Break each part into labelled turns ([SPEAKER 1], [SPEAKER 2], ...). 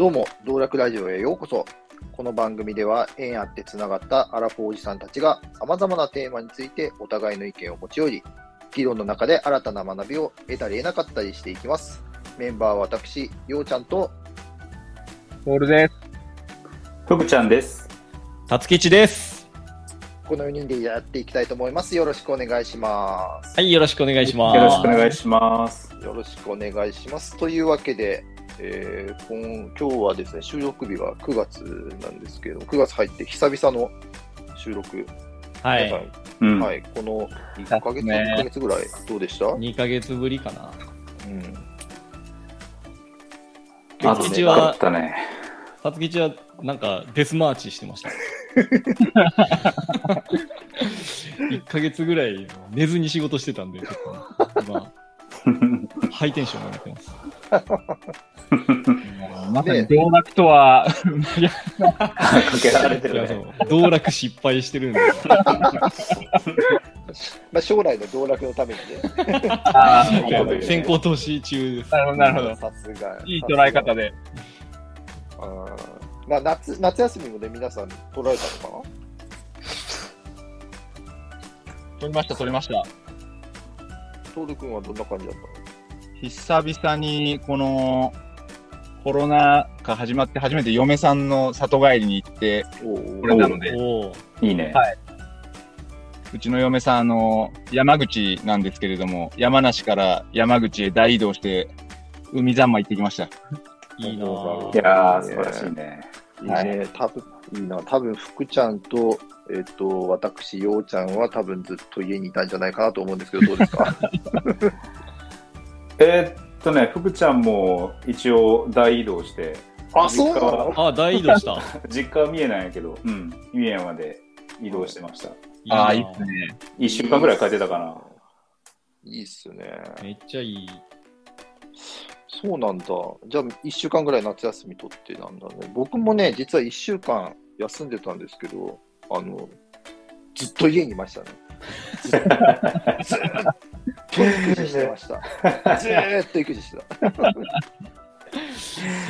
[SPEAKER 1] どうも、道楽ラジオへようこそ。この番組では縁あってつながったアラフォーおじさんたちが様々なテーマについてお互いの意見を持ち寄り、議論の中で新たな学びを得たり得なかったりしていきます。メンバーは私、ようちゃんと、
[SPEAKER 2] ボールです。
[SPEAKER 3] ふくちゃんです。
[SPEAKER 4] たつきちです。
[SPEAKER 1] この4人でやっていきたいと思います。よろしくお願いします。
[SPEAKER 4] はい、よろしくお願いします。
[SPEAKER 3] よろしくお願いします。
[SPEAKER 1] よろしくお願いします。というわけで、えー今今日はですね、収録日が9月なんですけど、9月入って久々の収録。
[SPEAKER 4] はい。
[SPEAKER 3] うん。
[SPEAKER 1] ん、はい、この1ヶ月、
[SPEAKER 2] ね
[SPEAKER 1] 1ヶ月ぐらいどうでした、
[SPEAKER 4] 2ヶ月ぶりかな。
[SPEAKER 1] うん、
[SPEAKER 4] たつきちは
[SPEAKER 3] 暑かっ、たね。
[SPEAKER 4] たつきちはなんかデスマーチしてました。1ヶ月ぐらい寝ずに仕事してたんで、結構今、ハイテンションになってます。
[SPEAKER 2] まさに道楽とは、
[SPEAKER 3] かけられてるね。
[SPEAKER 4] 道楽失敗してるんで、
[SPEAKER 1] まあ、将来の道楽のためにね。
[SPEAKER 4] 先行投資中です。
[SPEAKER 2] なるほど、なるほど。
[SPEAKER 1] さすが。
[SPEAKER 2] いい捉え方で。
[SPEAKER 1] あーまあ、夏夏休みもね、皆さん取られたのか
[SPEAKER 2] 取りました、取りました。
[SPEAKER 1] な徹君はどんな感じだっ
[SPEAKER 2] 久々に、この、コロナ禍始まって初めて嫁さんの里帰りに行って、これなので、
[SPEAKER 3] いいね。
[SPEAKER 2] はうちの嫁さん、あの、山口なんですけれども、山梨から山口へ大移動して、海三昧行ってきました。
[SPEAKER 4] いいな
[SPEAKER 3] い
[SPEAKER 4] ぁ。
[SPEAKER 3] やー、素晴らしいね。
[SPEAKER 1] いいね、多分いいな、多分福ちゃんと、えっ、と、私、ようちゃんは多分ずっと家にいたんじゃないかなと思うんですけど、どうですか？
[SPEAKER 3] えーっとね、ふくちゃんも一応大移動して、
[SPEAKER 1] あ、そうなの？
[SPEAKER 4] あ、大移動した。
[SPEAKER 3] 実家は三重なんやけど、うん、三重まで移動してました。
[SPEAKER 2] ああ、い
[SPEAKER 4] い
[SPEAKER 2] っすね。
[SPEAKER 3] 一週間ぐらい帰ってたかな。
[SPEAKER 1] いいっすね。
[SPEAKER 4] めっちゃいい。
[SPEAKER 1] そうなんだ。じゃあ、1週間ぐらい夏休み取ってなんだね。僕もね、実は1週間休んでたんですけど、あの、ずっと家にいましたね。ずっずーっと育児してました。ずーっと育児してた。
[SPEAKER 4] い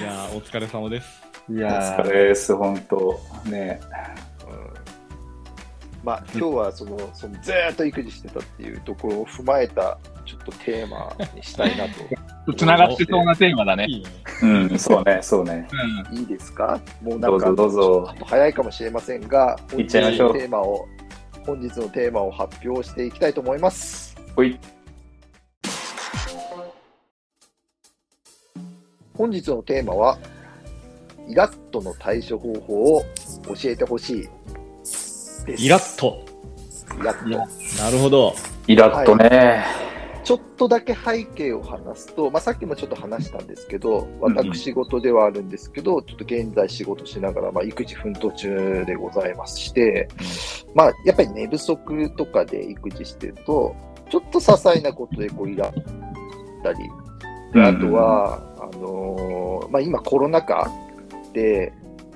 [SPEAKER 4] やー、お疲れ様です。
[SPEAKER 2] い
[SPEAKER 3] お
[SPEAKER 2] や
[SPEAKER 3] 疲れです、ほんと。ね。
[SPEAKER 1] うんまあ、今日はその、そのずーっと育児してたっていうところを踏まえた、ちょっとテーマにしたいなと。
[SPEAKER 2] ー、つながってそうなテーマだね。
[SPEAKER 4] いいね。
[SPEAKER 3] うん、そうね、そうね。
[SPEAKER 2] うん。
[SPEAKER 1] いいですか？もうなんか、
[SPEAKER 3] どうぞどうぞ
[SPEAKER 1] ちょっと早いかもしれませんが、
[SPEAKER 3] いっちゃいましょう
[SPEAKER 1] 本日のテーマを、本日のテーマを発表していきたいと思います。
[SPEAKER 3] ほい。
[SPEAKER 1] 本日のテーマは、イラッとの対処方法を教えてほしいです。
[SPEAKER 4] イラッと。
[SPEAKER 1] イラッと。
[SPEAKER 4] なるほど。
[SPEAKER 3] イラッとね。
[SPEAKER 1] ちょっとだけ背景を話すと、まあ、さっきもちょっと話したんですけど、私事ではあるんですけど、ちょっと現在仕事しながら、まあ、育児奮闘中でございまして、まあ、やっぱり寝不足とかで育児してると、ちょっと些細なことでこうイラったり、であとは、あのーまあ、今コロナ禍で、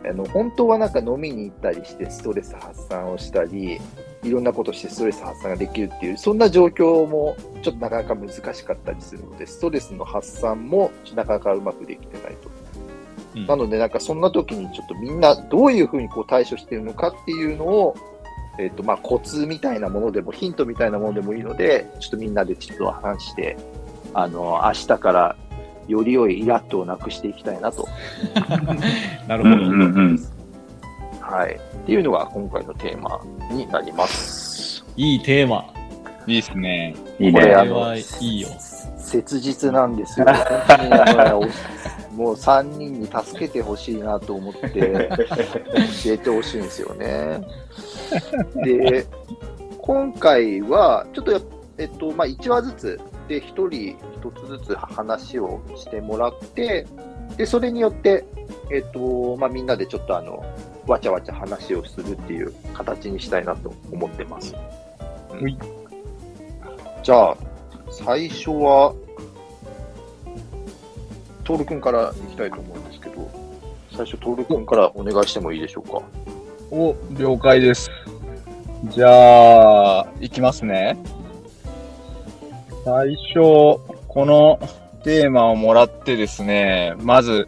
[SPEAKER 1] あの本当はなんか飲みに行ったりしてストレス発散をしたり、いろんなことしてストレス発散ができるっていう、そんな状況もちょっとなかなか難しかったりするので、ストレスの発散もなかなかうまくできてないと。
[SPEAKER 4] うん
[SPEAKER 1] なので、なんかそんな時にちょっとみんなどういうふうにこう対処しているのかっていうのを、えっ、と、まあ、コツみたいなものでも、ヒントみたいなものでもいいので、ちょっとみんなでちょっと話して、あの、明日からより良いイラッとをなくしていきたいなと。
[SPEAKER 4] なるほど。
[SPEAKER 3] うんうんうん。
[SPEAKER 1] はい。っていうのが今回のテーマになります。
[SPEAKER 4] いいテーマ。
[SPEAKER 2] いいっすね。
[SPEAKER 3] いい
[SPEAKER 1] これ
[SPEAKER 3] ね。
[SPEAKER 4] これはいいよ。
[SPEAKER 1] 切実なんですよ。本当にあのもう3人に助けてほしいなと思って教えてほしいんですよね。で、今回はちょっとや、えっと、まあ、1話ずつで1人1つずつ話をしてもらって、で、それによって、えっと、まあ、みんなでちょっとあの、わちゃわちゃ話をするっていう形にしたいなと思ってます。うん
[SPEAKER 2] はい
[SPEAKER 1] じゃあ、最初は、トール君からいきたいと思うんですけど、最初、トール君からお願いしてもいいでしょうか？
[SPEAKER 2] お、了解です。じゃあ、いきますね。最初、このテーマをもらってですね、まず、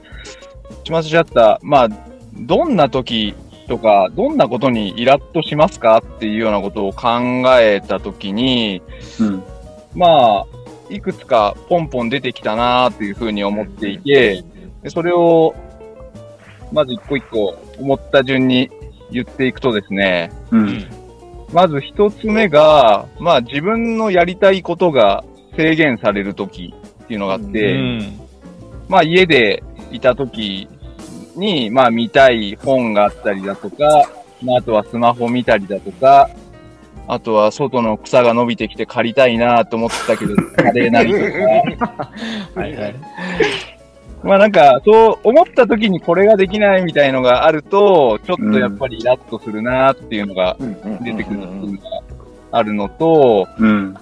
[SPEAKER 2] 一番最初だった、まあ、どんな時とか、どんなことにイラッとしますかっていうようなことを考えた時に、
[SPEAKER 3] うん。
[SPEAKER 2] まあ、いくつかポンポン出てきたなっていうふうに思っていて、でそれを、まず一個一個思った順に言っていくとですね、
[SPEAKER 3] うん。
[SPEAKER 2] まず一つ目が、まあ自分のやりたいことが制限されるときっていうのがあって、
[SPEAKER 4] うん。
[SPEAKER 2] まあ家でいたときに、まあ見たい本があったりだとか、まああとはスマホ見たりだとか、あとは外の草が伸びてきて借りたいなと思ってたけど、借れないとか、
[SPEAKER 4] はいはい。
[SPEAKER 2] まあなんか、そう思ったときにこれができないみたいのがあると、ちょっとやっぱりイラッとするなっていうのが出てくるっていうのがあるのと、
[SPEAKER 3] うん。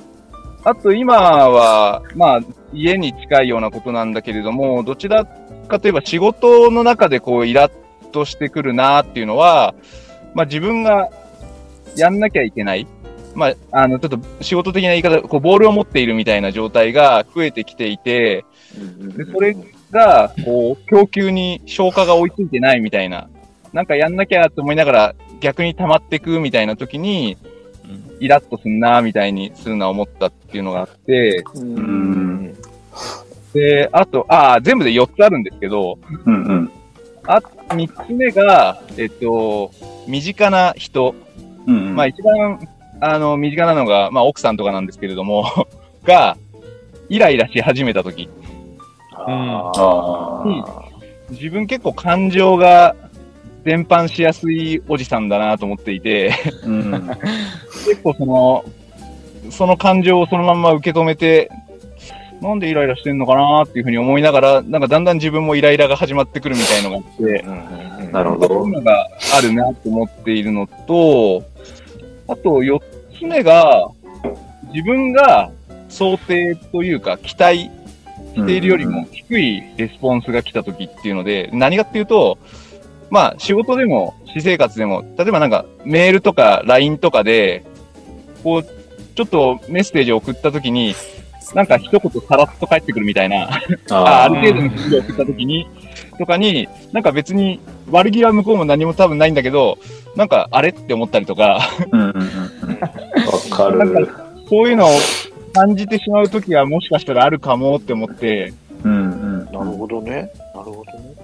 [SPEAKER 2] あと今は、まあ、家に近いようなことなんだけれども、どちらかといえば仕事の中でこう、イラッとしてくるなっていうのは、まあ自分がやんなきゃいけない。まあ、あの、ちょっと仕事的な言い方、こう、ボールを持っているみたいな状態が増えてきていて、でそれが、こう、供給に消化が追いついてないみたいな、なんかやんなきゃと思いながら逆に溜まってくみたいな時に、イラッとすんなみたいにするな思ったっていうのがあって、
[SPEAKER 3] ん
[SPEAKER 2] で、あと、ああ、全部で4つあるんですけど、
[SPEAKER 3] うんうん。
[SPEAKER 2] あ、3つ目が、えっと、身近な人。
[SPEAKER 3] うんうん。
[SPEAKER 2] まあ一番、あの、身近なのが、まあ奥さんとかなんですけれども、が、イライラし始めた時。自分結構感情が伝播しやすいおじさんだなと思っていて、
[SPEAKER 3] うん。
[SPEAKER 2] 結構その、その感情をそのまんま受け止めて、なんでイライラしてんのかなっていうふうに思いながら、なんかだんだん自分もイライラが始まってくるみたいのがあって、
[SPEAKER 3] なるほど。
[SPEAKER 2] そういうのがあるなと思っているのと、あと4つ目が、自分が想定というか期待しているよりも低いレスポンスが来た時っていうので、何かっていうと、まあ仕事でも私生活でも、例えばなんかメールとか LINE とかで、こう、ちょっとメッセージを送った時に、なんか一言さらっと返ってくるみたいな、ああ
[SPEAKER 3] あ
[SPEAKER 2] る程度の指示を送った時に、とかに、なんか別に悪気は向こうも何も多分ないんだけど、なんかあれって思ったりとか、
[SPEAKER 3] うんうんうんか
[SPEAKER 2] なん
[SPEAKER 3] る。
[SPEAKER 2] かそういうのを感じてしまう時はもしかしたらあるかもって思って、
[SPEAKER 3] うんうん。
[SPEAKER 1] なるほどね。なるほどね。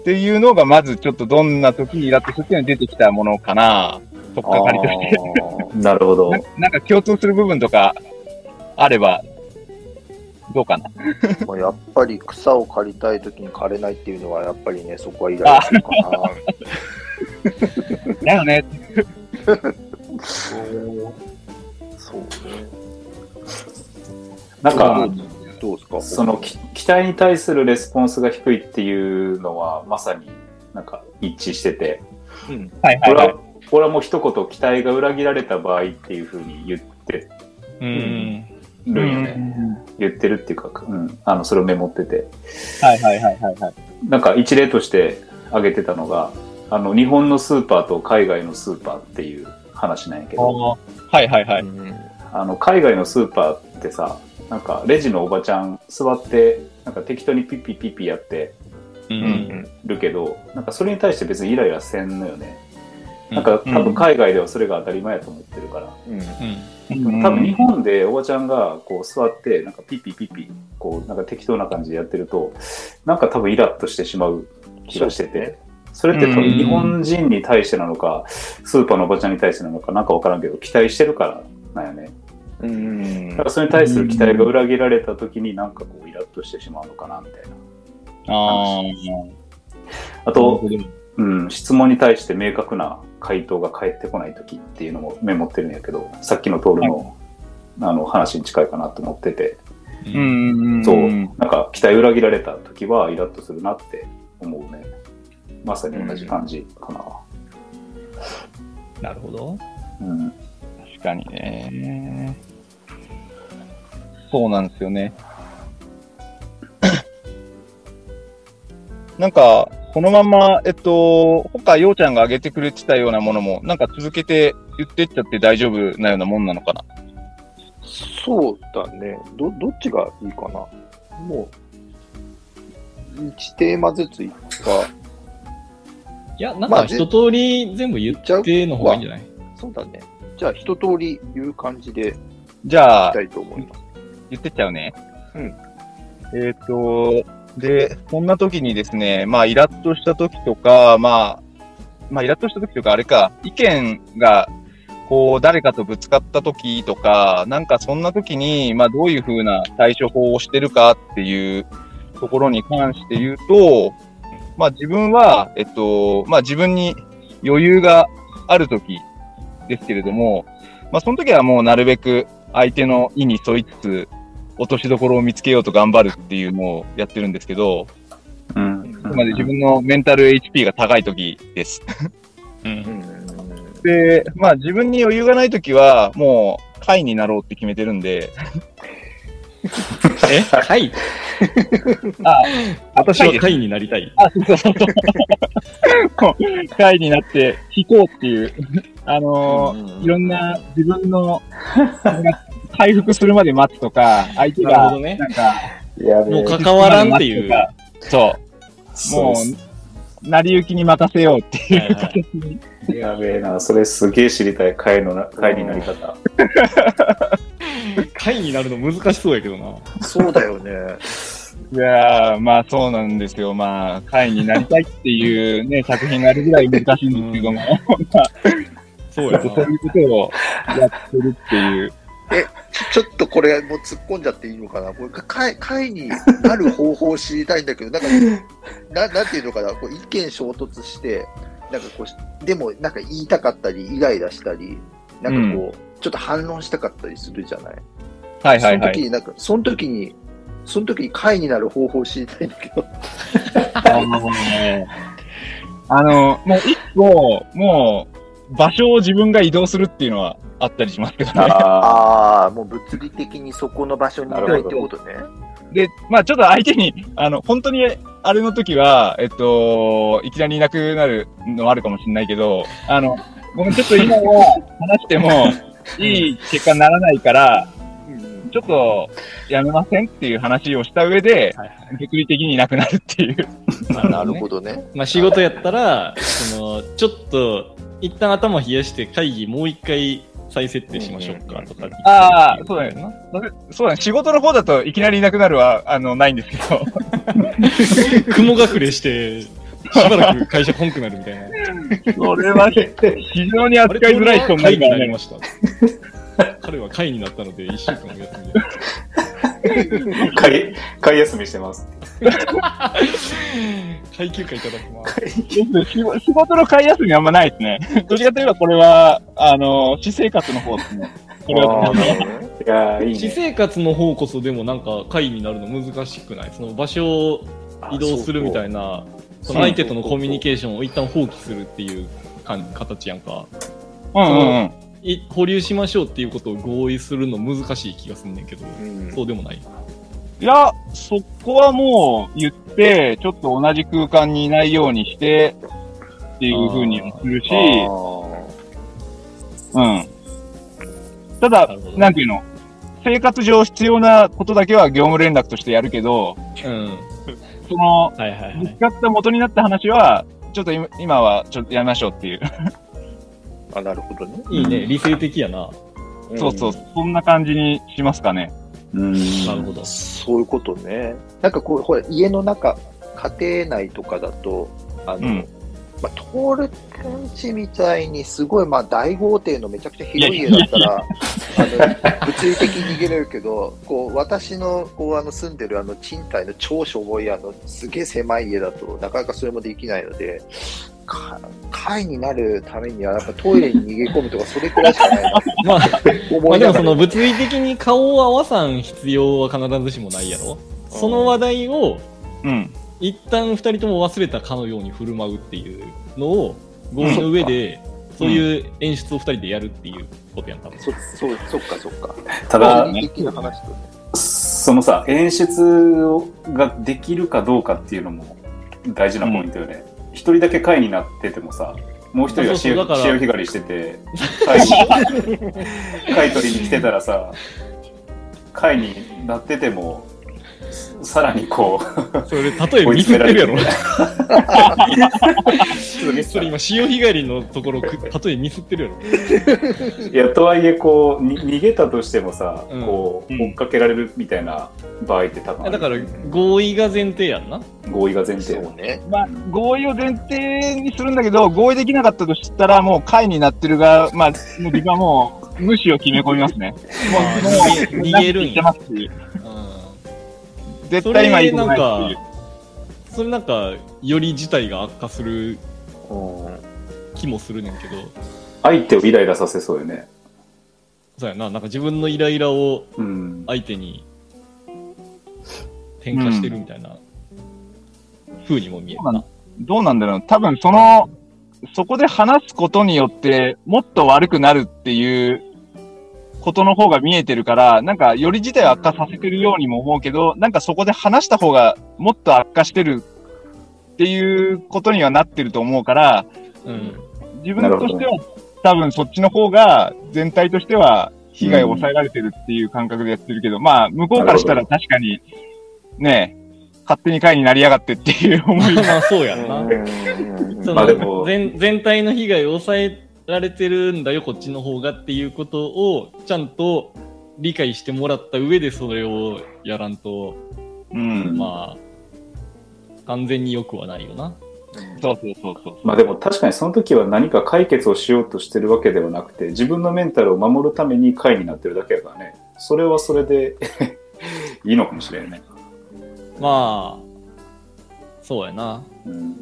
[SPEAKER 2] っていうのがまずちょっとどんな時にイラッとするっていうのが出てきたものかな、とっかかりとして。
[SPEAKER 3] なるほど
[SPEAKER 2] な。なんか共通する部分とかあれば、どうかな。
[SPEAKER 1] まあやっぱり草を刈りたいときに刈れないっていうのは、やっぱりね、そこはイライラするかな。
[SPEAKER 2] だよね。
[SPEAKER 1] そうね。
[SPEAKER 3] なんか、
[SPEAKER 1] どうですか？
[SPEAKER 3] そのき期待に対するレスポンスが低いっていうのは、まさになんか一致してて、
[SPEAKER 1] うん。
[SPEAKER 2] はいはいはい
[SPEAKER 3] これは。、これはもう一言期待が裏切られた場合っていうふうに言って
[SPEAKER 4] うん。
[SPEAKER 3] るんよね。言ってるっていうか、うん、あの、それをメモってて。
[SPEAKER 2] はいはいはいはいはい。
[SPEAKER 3] なんか一例として挙げてたのが、あの、日本のスーパーと海外のスーパーっていう話なんやけど、
[SPEAKER 2] はいはいはい。
[SPEAKER 1] うん
[SPEAKER 3] あの、海外のスーパーってさ、なんかレジのおばちゃん座って、なんか適当にピッピピッピやって
[SPEAKER 4] う。
[SPEAKER 1] うんん
[SPEAKER 3] るけど、なんかそれに対して別にイライラせんのよね。
[SPEAKER 4] うん
[SPEAKER 3] なんか多分海外ではそれが当たり前やと思ってるから。
[SPEAKER 1] うん
[SPEAKER 4] うん。
[SPEAKER 3] 多分日本でおばちゃんがこう座って、なんかピッピピッピ、こうなんか適当な感じでやってると、なんか多分イラッとしてしまう気がしてて。それって多分日本人に対してなのか、スーパーのおばちゃんに対してなのかなんかわからんけど、期待してるからなんよね。
[SPEAKER 1] うん
[SPEAKER 3] だからそれに対する期待が裏切られた時になんかこうイラッとしてしまうのかなみたいな。
[SPEAKER 2] ああ。
[SPEAKER 3] あと、うん、質問に対して明確な回答が返ってこない時っていうのもメモってるんやけど、さっきのトールの,、あの話に近いかなと思ってて、
[SPEAKER 2] うんうんうん。
[SPEAKER 3] そう、なんか期待裏切られた時はイラッとするなって思うね。まさに同じ感じかな。
[SPEAKER 4] なるほど。
[SPEAKER 3] うん。
[SPEAKER 2] 確かにね。そうなんですよね。なんか、このまま、えっと、他、ようちゃんが挙げてくれてたようなものも、なんか続けて言ってっちゃって大丈夫なようなもんなのかな？
[SPEAKER 1] そうだね。ど、どっちがいいかな？もう、1テーマずついくか。
[SPEAKER 4] いや、なん
[SPEAKER 1] まあ
[SPEAKER 4] か一通り全部言っての方がいいんじゃない？
[SPEAKER 1] そうだね。じゃあ、一通り言う感じでい
[SPEAKER 2] じゃあ
[SPEAKER 1] きた、いと思います。
[SPEAKER 2] 言ってっちゃうね。
[SPEAKER 1] うん。
[SPEAKER 2] えっ、と、で、そんな時にですね、まあ、イラッとした時とか、まあ、まあ、イラッとした時とか、あれか、意見が、こう、誰かとぶつかった時とか、なんかそんな時に、まあ、どういう風な対処法をしてるかっていうところに関して言うと、まあ、自分は、えっと、まあ、自分に余裕がある時ですけれども、まあ、その時はもうなるべく相手の意に沿いつつ、落としどころを見つけようと頑張るっていうのをやってるんですけど、
[SPEAKER 3] うん。
[SPEAKER 2] あくまで自分のメンタル HP が高い時です。
[SPEAKER 4] うん
[SPEAKER 2] で、まあ自分に余裕がない時は、もう、会になろうって決めてるんで、
[SPEAKER 4] え？会
[SPEAKER 2] あ、
[SPEAKER 4] 私は
[SPEAKER 2] 会
[SPEAKER 4] になりたい。
[SPEAKER 2] あ、そうそうそう。会になって引こうっていう、あのーいろんな自分の、回復するまで待つとか、相手が、
[SPEAKER 4] なるほどね
[SPEAKER 2] なんか、
[SPEAKER 3] や
[SPEAKER 4] もう関わらんっていう。は
[SPEAKER 2] そう。も
[SPEAKER 3] そう
[SPEAKER 2] う、成り行きに任せようっていう
[SPEAKER 4] いはい
[SPEAKER 2] 形に。
[SPEAKER 3] やべえな、それすげえ知りたい、会のな、会になり方。
[SPEAKER 4] 会になるの難しそうやけどな。
[SPEAKER 1] そうだよね。
[SPEAKER 2] いやー、まあそうなんですよ。まあ、会になりたいっていうね、作品があるぐらい難しいんですけども、
[SPEAKER 4] そうやな。
[SPEAKER 2] ちょっとそういうことをやってるっていう。
[SPEAKER 1] ちょちょっとこれ、もう突っ込んじゃっていいのかな？これ会会になる方法を知りたいんだけど、なんか、ななんていうのかな、こう意見衝突して、なんかこう、でもなんか言いたかったり、イライラしたり、なんかこう、ちょっと反論したかったりするじゃない？
[SPEAKER 2] はいはいはい。
[SPEAKER 1] その時に、なんか、その時に、その時に会になる方法を知りたいんだけど。
[SPEAKER 2] あのねあの、もう一個、もう、場所を自分が移動するっていうのはあったりしますけどね。
[SPEAKER 3] あ
[SPEAKER 1] ああ、もう物理的にそこの場所にいないってことね。
[SPEAKER 2] で、まあちょっと相手に、あの、本当に、あれの時は、えっと、いきなりいなくなるのもあるかもしれないけど、あの、ごめん、ちょっと今は話しても、いい結果にならないから、
[SPEAKER 1] うん
[SPEAKER 2] ちょっと、やめませんっていう話をした上で、
[SPEAKER 4] はいはい
[SPEAKER 2] 物理的にいなくなるっていう。
[SPEAKER 1] なるほどね。
[SPEAKER 4] まあ仕事やったら、その、ちょっと、一旦頭冷やして会議もう一回再設定しましょうかとか。
[SPEAKER 2] ああ、そうだよな。そうだね。仕事の方だといきなりいなくなるは、あの、ないんですけど。
[SPEAKER 4] 雲隠れして、しばらく会社来んくなるみたいな。
[SPEAKER 2] それは、非常に扱いづらい人。にな
[SPEAKER 4] りました。彼は会になったので、一週間お休みで。
[SPEAKER 3] あ、会、会休みしてます。
[SPEAKER 4] 配 給会いただきます。
[SPEAKER 2] 仕仕事の会休みあんまないですね。どっちかといえばこれは、あの、私生活の方ですね。これは
[SPEAKER 1] ね
[SPEAKER 3] いやー、いいね。
[SPEAKER 4] 私生活の方こそでもなんか会になるの難しくない？その場所を移動するみたいな、その相手とのコミュニケーションを一旦放棄するっていう感形やんか。
[SPEAKER 2] うんうんうん。
[SPEAKER 4] い保留しましょうっていうことを合意するの難しい気がすんねんけど、
[SPEAKER 1] うん
[SPEAKER 4] そうでもない。
[SPEAKER 2] いや、そこはもう言って、ちょっと同じ空間にいないようにして、っていう風にもするし、うん。ただ
[SPEAKER 4] な
[SPEAKER 2] んていうの？生活上必要なことだけは業務連絡としてやるけど、
[SPEAKER 4] うん。
[SPEAKER 2] その、
[SPEAKER 4] はいはいはい。
[SPEAKER 2] ぶつかった元になった話は、ちょっと今今はちょっとやめましょうっていう。
[SPEAKER 1] あ、なるほどね。
[SPEAKER 4] いいね、理性的やな。
[SPEAKER 2] そうそう、そんな感じにしますかね。
[SPEAKER 3] うん。
[SPEAKER 4] なるほど。
[SPEAKER 1] そういうことね。なんかこう、ほら、家の中、家庭内とかだと、あの、
[SPEAKER 2] うん
[SPEAKER 1] まあ、トール君ちみたいにすごい、まあ、大豪邸のめちゃくちゃ広い家だったら、あの、物理的に逃げれるけど、こう、私の、こう、あの、住んでるあの、賃貸の超しょぼい、あの、すげえ狭い家だとなかなかそれもできないので、か会になるためには、やっぱトイレに逃げ込むとか、それくらいしかないな
[SPEAKER 4] まあ、まあでも。その物理的に顔を合わさん必要は必ずしもないやろその話題を
[SPEAKER 2] うん。
[SPEAKER 4] 一旦二人とも忘れたかのように振る舞うっていうのを合意の上で、そういう演出を二人でやるっていうことやん、多分。
[SPEAKER 1] そ、そう、そっかそっか。
[SPEAKER 3] ただ、
[SPEAKER 1] ね。
[SPEAKER 3] そのさ、演出ができるかどうかっていうのも大事なポイントよね。一、人だけ会になっててもさ、もう一人が潮干狩りしてて、会に、会取りに来てたらさ、会になってても、さらにこ
[SPEAKER 4] それ、例えミスってるやろ。それ今、潮干狩りのところ、く例えミスってるやろ。
[SPEAKER 3] う、いや、とはいえ、こう、に逃げたとしてもさ、
[SPEAKER 4] うん
[SPEAKER 3] こう、
[SPEAKER 2] うん
[SPEAKER 3] 追っかけられるみたいな場合って多分ある
[SPEAKER 4] だから、合意が前提やんな。
[SPEAKER 3] 合意が前提。
[SPEAKER 1] そうね。
[SPEAKER 2] まあ、合意を前提にするんだけど、合意できなかったとしたら、もう会になってるが、まあ、もう自分はもう、無視を決め込みますね。もう、もう、
[SPEAKER 4] 逃げるんや
[SPEAKER 2] してますし
[SPEAKER 4] うん
[SPEAKER 2] 絶対今いいことないっていう。
[SPEAKER 4] それなんか、より事態が悪化する
[SPEAKER 1] うん
[SPEAKER 4] 気もするねんけど、
[SPEAKER 3] 相手をイライラさせそうよね。
[SPEAKER 4] そうやな、なんか自分のイライラを
[SPEAKER 3] うん。
[SPEAKER 4] 相手に転嫁してるみたいな風にも見えるな。
[SPEAKER 2] どうなんだろう？多分その、そこで話すことによって、もっと悪くなるっていうことの方が見えてるから、なんかより事態を悪化させてるようにも思うけど、なんかそこで話した方がもっと悪化してるっていうことにはなってると思うから、
[SPEAKER 4] うん。
[SPEAKER 2] 自分としては多分そっちの方が全体としては被害を抑えられてるっていう感覚でやってるけど、まあ向こうからしたら確かにね、勝手に会になりやがってっていう思いが
[SPEAKER 4] まあそうやんな。
[SPEAKER 1] うん
[SPEAKER 4] そ全全体の被害を抑えられてるんだよ、こっちの方がっていうことをちゃんと理解してもらった上でそれをやらんと、
[SPEAKER 2] うん。
[SPEAKER 4] まあ、完全に良くはないよな。
[SPEAKER 2] そうそうそうそう。
[SPEAKER 3] まあでも確かにその時は何か解決をしようとしてるわけではなくて、自分のメンタルを守るために会になってるだけやからね。それはそれで いいのかもしれんね。
[SPEAKER 4] まあ、そうやな。
[SPEAKER 3] うん。
[SPEAKER 2] うんうん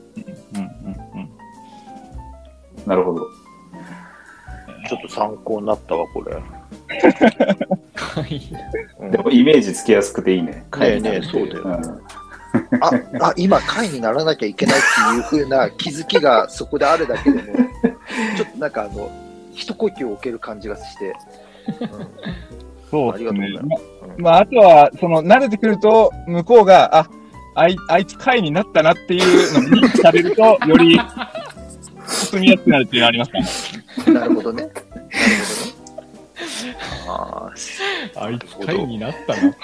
[SPEAKER 2] うん。
[SPEAKER 3] なるほど。
[SPEAKER 1] ちょっと参考になったわ、これ。
[SPEAKER 3] でもイメージつきやすくていいね。
[SPEAKER 1] ねえねえそうだよ
[SPEAKER 3] ん
[SPEAKER 1] あ、あ、今、会にならなきゃいけないっていう風な気づきがそこであるだけでも、ちょっとなんかあの、一呼吸置ける感じがして。あり
[SPEAKER 2] そうですね
[SPEAKER 1] がとうございま。
[SPEAKER 2] ままあ、あとは、その、慣れてくると、向こうが、あ、あいあいつ会になったなっていうのを認知されると、より進みやすくなるっていうのはありますかね。
[SPEAKER 1] なるほどね。なるほどね。あ
[SPEAKER 4] あいつ会になったな。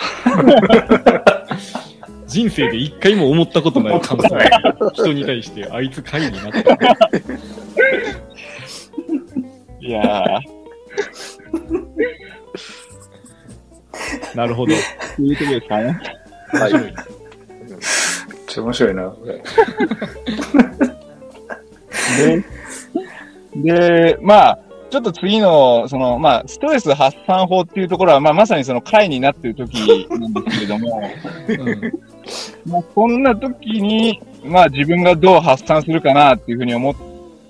[SPEAKER 4] 人生で一回も思ったことない感想。人に対して、あいつ会になった。
[SPEAKER 2] いや
[SPEAKER 4] なるほど。
[SPEAKER 2] いうことですかね。
[SPEAKER 1] ーはい。
[SPEAKER 3] めっちゃ面白いな、これ。
[SPEAKER 2] で、で、まあ、ちょっと次の、その、まあ、ストレス発散法っていうところは、まあ、まさにその会になってる時なんですけれども、
[SPEAKER 4] うん。
[SPEAKER 2] まあ、こんな時に、まあ、自分がどう発散するかなっていうふうに思っ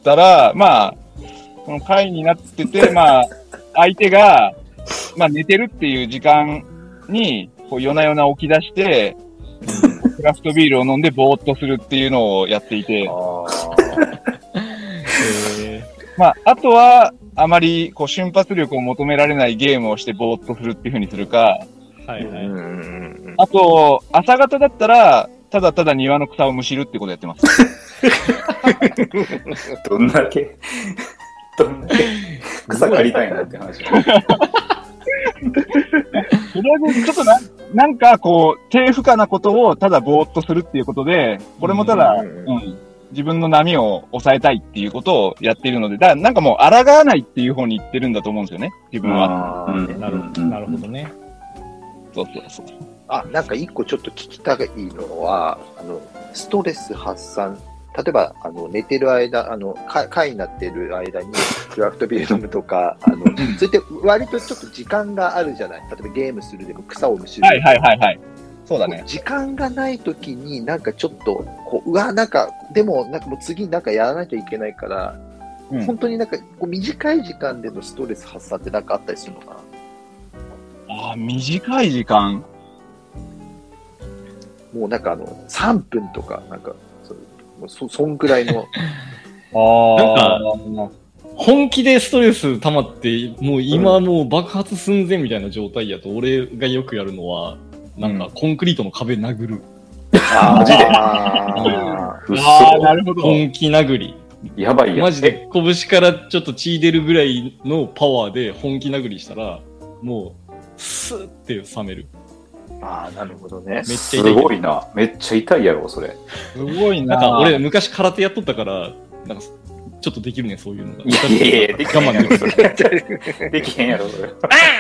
[SPEAKER 2] たら、まあ、この会になってて、まあ、相手が、まあ、寝てるっていう時間に、こう、夜な夜な起き出して、クラフトビールを飲んでぼーっとするっていうのをやっていて、まあ、あとは、あまり、こう、瞬発力を求められないゲームをしてぼーっとするっていうふうにするか、
[SPEAKER 4] ーはいはい。
[SPEAKER 2] あと、朝方だったら、ただただ庭の草をむしるってことやってます。
[SPEAKER 3] どんだけ、どんだけ草刈りたいなって話。
[SPEAKER 2] とりあえず、ちょっとな、なんかこう、低負荷なことをただぼーっとするっていうことで、これもただ、
[SPEAKER 1] う
[SPEAKER 2] うんん、自分の波を抑えたいっていうことをやっているので、だからなんかもう抗わないっていう方に行ってるんだと思うんですよね、自分は。
[SPEAKER 4] なるほどなるほどね。
[SPEAKER 2] そうそうそう。
[SPEAKER 1] あ、なんか一個ちょっと聞きたいのは、あの、ストレス発散。例えば、あの、寝てる間、あの、か会になってる間に、クラフトビール飲むとか、あの、それって割とちょっと時間があるじゃない例えばゲームするでも草をむしる。
[SPEAKER 2] はいはいはいはい。そうだね。
[SPEAKER 1] 時間がないときに、なんかちょっと、こう、うわ、なんか、でも、なんかもう次なんかやらなきゃいけないから、
[SPEAKER 2] うん
[SPEAKER 1] 本当になんか、こう短い時間でのストレス発散ってなんかあったりするのかな？
[SPEAKER 2] ああ、短い時間。
[SPEAKER 1] もうなんかあの、3分とか、なんか、そそ、そんぐらいの、
[SPEAKER 2] あ
[SPEAKER 4] なん本気でストレス溜まって、もう今もう爆発寸前みたいな状態やと、俺がよくやるのは、なんかコンクリートの壁殴る。
[SPEAKER 1] あー
[SPEAKER 3] マジで？
[SPEAKER 1] あ
[SPEAKER 3] うっ
[SPEAKER 2] ああ、な
[SPEAKER 3] そ。
[SPEAKER 2] るほど。
[SPEAKER 4] 本気殴り。
[SPEAKER 3] やばいやん。
[SPEAKER 4] マジで拳からちょっと血出るぐらいのパワーで本気殴りしたら、もう、スーって冷める。
[SPEAKER 1] ああ、なるほどね。
[SPEAKER 4] めっちゃ
[SPEAKER 3] す
[SPEAKER 4] 痛いけど
[SPEAKER 3] ごいな。めっちゃ痛いやろ、それ。
[SPEAKER 2] すごいな。
[SPEAKER 4] なんか俺昔空手やっとったから、なんかちょっとできるね、そういうのが。
[SPEAKER 3] いやいやいや、できへんやろ、
[SPEAKER 4] 我慢できる。
[SPEAKER 3] それ。できへんやろ、それ。
[SPEAKER 4] バーンっ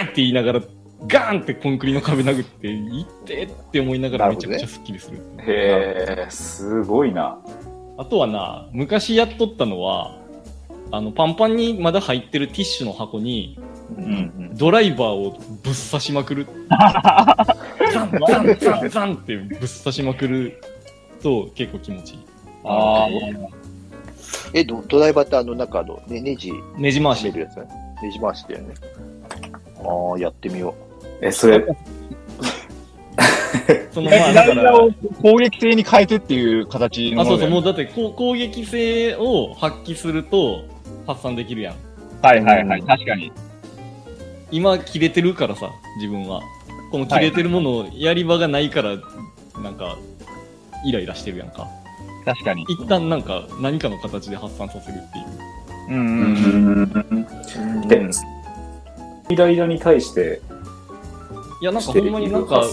[SPEAKER 4] て言いながら、ガーンってコンクリの壁殴って、いってって思いながらめちゃくちゃスッキリする。
[SPEAKER 3] へえ、すごいな。
[SPEAKER 4] あとはな、昔やっとったのは、あの、パンパンにまだ入ってるティッシュの箱に、
[SPEAKER 1] うん
[SPEAKER 4] ドライバーをぶっ刺しまくる。ザンザンザンザンってぶっ刺しまくると結構気持ちいい。
[SPEAKER 2] あ
[SPEAKER 1] え、ドドライバーってあの中の、ね、ネジ
[SPEAKER 4] ねじ回し
[SPEAKER 1] 締めるやつね。ネジ回しだよね。ああ、やってみよ
[SPEAKER 3] え、それ、
[SPEAKER 4] その
[SPEAKER 2] あ。
[SPEAKER 4] まあだから、
[SPEAKER 2] を攻撃性に変えてっていう形の
[SPEAKER 4] あ、そうそう、も
[SPEAKER 2] も
[SPEAKER 4] うだってこう攻撃性を発揮すると発散できるやん。
[SPEAKER 2] はいはいはい、
[SPEAKER 1] うん
[SPEAKER 2] 確かに。
[SPEAKER 4] 今切れてるからさ、自分は。この切れてるもの、やり場がないから、なんか、イライラしてるやんか。
[SPEAKER 2] 確かに。
[SPEAKER 4] 一旦なんか、何かの形で発散させるっていう。
[SPEAKER 2] うん
[SPEAKER 3] う
[SPEAKER 2] うん
[SPEAKER 3] ん。
[SPEAKER 1] う。
[SPEAKER 3] で、イライラに対して、
[SPEAKER 4] いや、なんかほんまになんか、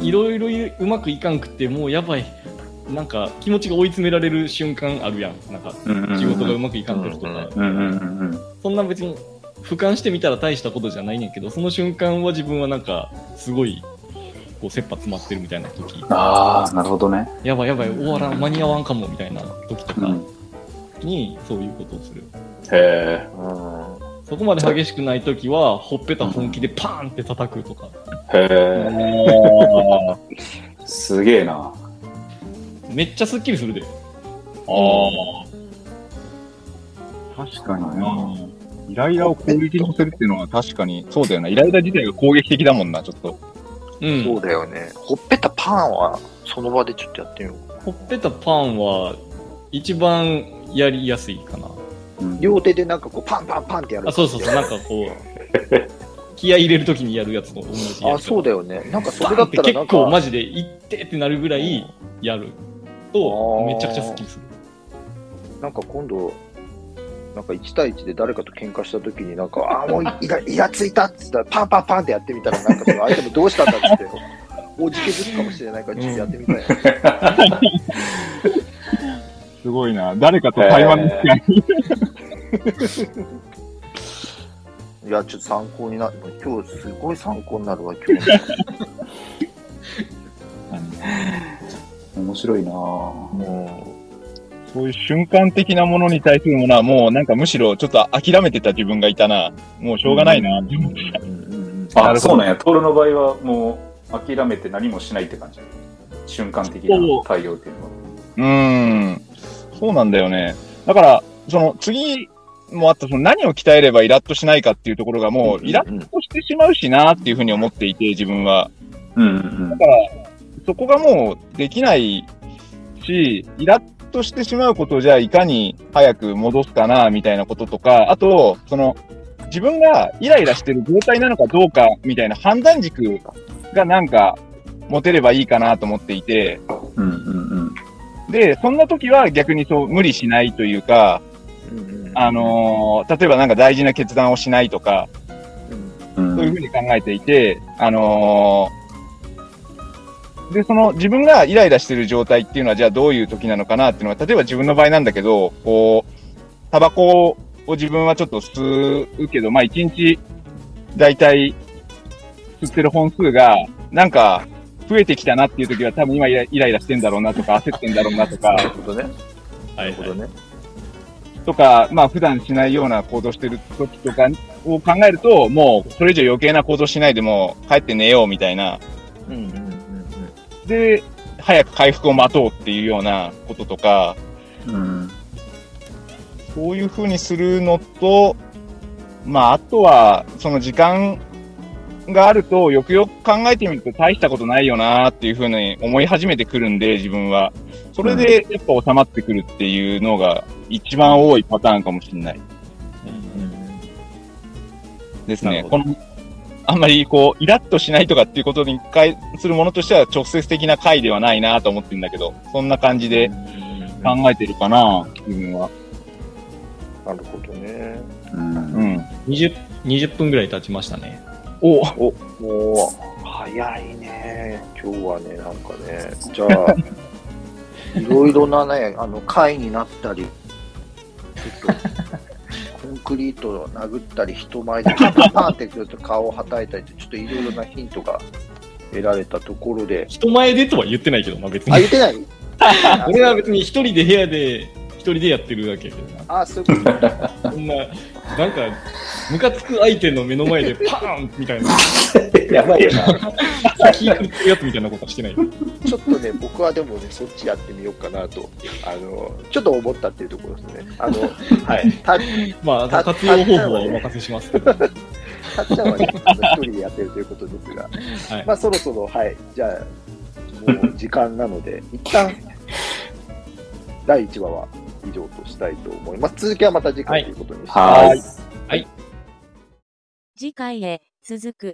[SPEAKER 4] いろいろうまくいかんくて、もうやばい。なんか、気持ちが追い詰められる瞬間あるやん。なんか、仕事がうまくいかんてるとか。そんな別に、俯瞰してみたら大したことじゃないねんけど、その瞬間は自分はなんか、すごい、こう、切羽詰まってるみたいな時、
[SPEAKER 3] ああ、なるほどね。
[SPEAKER 4] やばいやばい、終わらん、間に合わんかもみたいな時とか
[SPEAKER 3] うん。
[SPEAKER 4] に、そういうことをする。
[SPEAKER 3] へ
[SPEAKER 1] うん
[SPEAKER 4] そこまで激しくない時は、ほっぺた本気でパーンって叩くとか。
[SPEAKER 3] え。へえ。
[SPEAKER 2] あ
[SPEAKER 3] すげえな。
[SPEAKER 4] めっちゃスッキリするで。
[SPEAKER 2] あ。確かにな。イライラを攻撃にさせるっていうのは確かに、そうだよな。イライラ自体が攻撃的だもんな、ちょっと。
[SPEAKER 4] うん。
[SPEAKER 1] そうだよね。ほっぺたパンは、その場でちょっとやってみよう。
[SPEAKER 4] ほっぺたパンは、一番やりやすいかな。
[SPEAKER 3] うん
[SPEAKER 1] 両手でなんかこう、パンパンパンってやる。
[SPEAKER 4] あ、そうそうそう、なんかこう、気合い入れるときにやるやつと同じや
[SPEAKER 1] あ、
[SPEAKER 4] つ。
[SPEAKER 1] そうだよね。なんかそ
[SPEAKER 4] バ
[SPEAKER 1] れだ
[SPEAKER 4] っ
[SPEAKER 1] たらなんか、
[SPEAKER 4] 構マジで、いってってなるぐらいやると、めちゃくちゃスッキリする。
[SPEAKER 1] なんか今度、なんか1対1で誰かと喧嘩した時になんか、あーもうイライラついたって言ったら、パンパンパンってやってみたら、なんかその相手もどうしたんだっつって、おじけづくかもしれないから、ちょっとやってみたいな。
[SPEAKER 2] すごいな。誰かと対話の機会。
[SPEAKER 1] いや、ちょっと参考になる。今日すごい参考になるわ、今日。
[SPEAKER 3] 面白いなぁ
[SPEAKER 1] も
[SPEAKER 2] そういう瞬間的なものに対するものはもうなんかむしろちょっと諦めてた自分がいたな。もうしょうがないなって思ってた。
[SPEAKER 3] あ、そうなんや。トールの場合はもう諦めて何もしないって感じ。瞬間的な対応っていうのは。
[SPEAKER 2] うーん。そうなんだよね。だから、その次もあった、その何を鍛えればイラッとしないかっていうところがもうイラッとしてしまうしなっていうふうに思っていて、自分は。
[SPEAKER 3] うんうん
[SPEAKER 2] だから、そこがもうできないし、イラッとしてしまうことをじゃあいかに早く戻すかな、みたいなこととか、あと、その、自分がイライラしてる状態なのかどうか、みたいな判断軸がなんか持てればいいかなと思っていて、
[SPEAKER 3] うんうん
[SPEAKER 2] で、そんな時は逆にそう無理しないというか、
[SPEAKER 1] うんうん
[SPEAKER 2] あのー例えばなんか大事な決断をしないとか。そういうふうに考えていて、あのーで、その自分がイライラしてる状態っていうのは、じゃあどういう時なのかなっていうのは、例えば自分の場合なんだけど、こう、タバコを自分はちょっと吸うけど、まあ一日、だいたい吸ってる本数が、なんか、増えてきたなっていう時は多分今イライラしてんだろうなとか、焦ってんだろうなとか
[SPEAKER 1] な、るほどね。
[SPEAKER 4] は
[SPEAKER 1] ないるほどね。
[SPEAKER 2] とか、まあ普段しないような行動してる時とかを考えると、もうそれ以上余計な行動しないでもう帰って寝ようみたいな、
[SPEAKER 1] うんうんうんうん。
[SPEAKER 2] で、早く回復を待とうっていうようなこととか、
[SPEAKER 3] うん。
[SPEAKER 2] そういう風にするのと、まああとは、その時間があると、よくよく考えてみると大したことないよなっていう風に思い始めてくるんで、自分は。それでやっぱ収まってくるっていうのが一番多いパターンかもしれない。ですね。この、あんまりこう、イラッとしないとかっていうことに関するものとしては直接的な回ではないなと思ってるんだけど、そんな感じで考えてるかな、自分は。
[SPEAKER 1] なるほどね。
[SPEAKER 3] うん
[SPEAKER 2] うん。
[SPEAKER 4] 20、20分ぐらい経ちましたね。
[SPEAKER 2] お。
[SPEAKER 1] お、もう、早いね。今日はね、なんかね、じゃあ、いろいろなね、あの、回になったり、ちょっと、コンクリートを殴ったり、人前でパンってくると顔をはたいたりって、ちょっといろいろなヒントが得られたところで、
[SPEAKER 4] 人前でとは言ってないけどな、別
[SPEAKER 1] あ、
[SPEAKER 4] に。
[SPEAKER 1] 言ってない？
[SPEAKER 4] 俺は別に一人で部屋で、一人でやってるだけやけどな。
[SPEAKER 1] あ、そういうことね。
[SPEAKER 4] そんな、なんか、ムカつく相手の目の前でパーンみたいな、
[SPEAKER 3] やばいよな。
[SPEAKER 4] 気食ってるやつみたいなことはしてない。
[SPEAKER 1] ちょっとね、僕はでもね、そっちやってみようかなと、あの、ちょっと思ったっていうところですね。あの、はい。た
[SPEAKER 4] まあ、活用方法はお任せしますけど。
[SPEAKER 1] たっちゃんはね、一人でやってるということですが、
[SPEAKER 4] はい
[SPEAKER 1] まあそろそろ、はい、じゃあ、もう時間なので、一旦、第1話は以上としたいと思います。続きはまた次回ということにして、
[SPEAKER 3] はい。
[SPEAKER 4] はい。
[SPEAKER 5] 次回へ続く。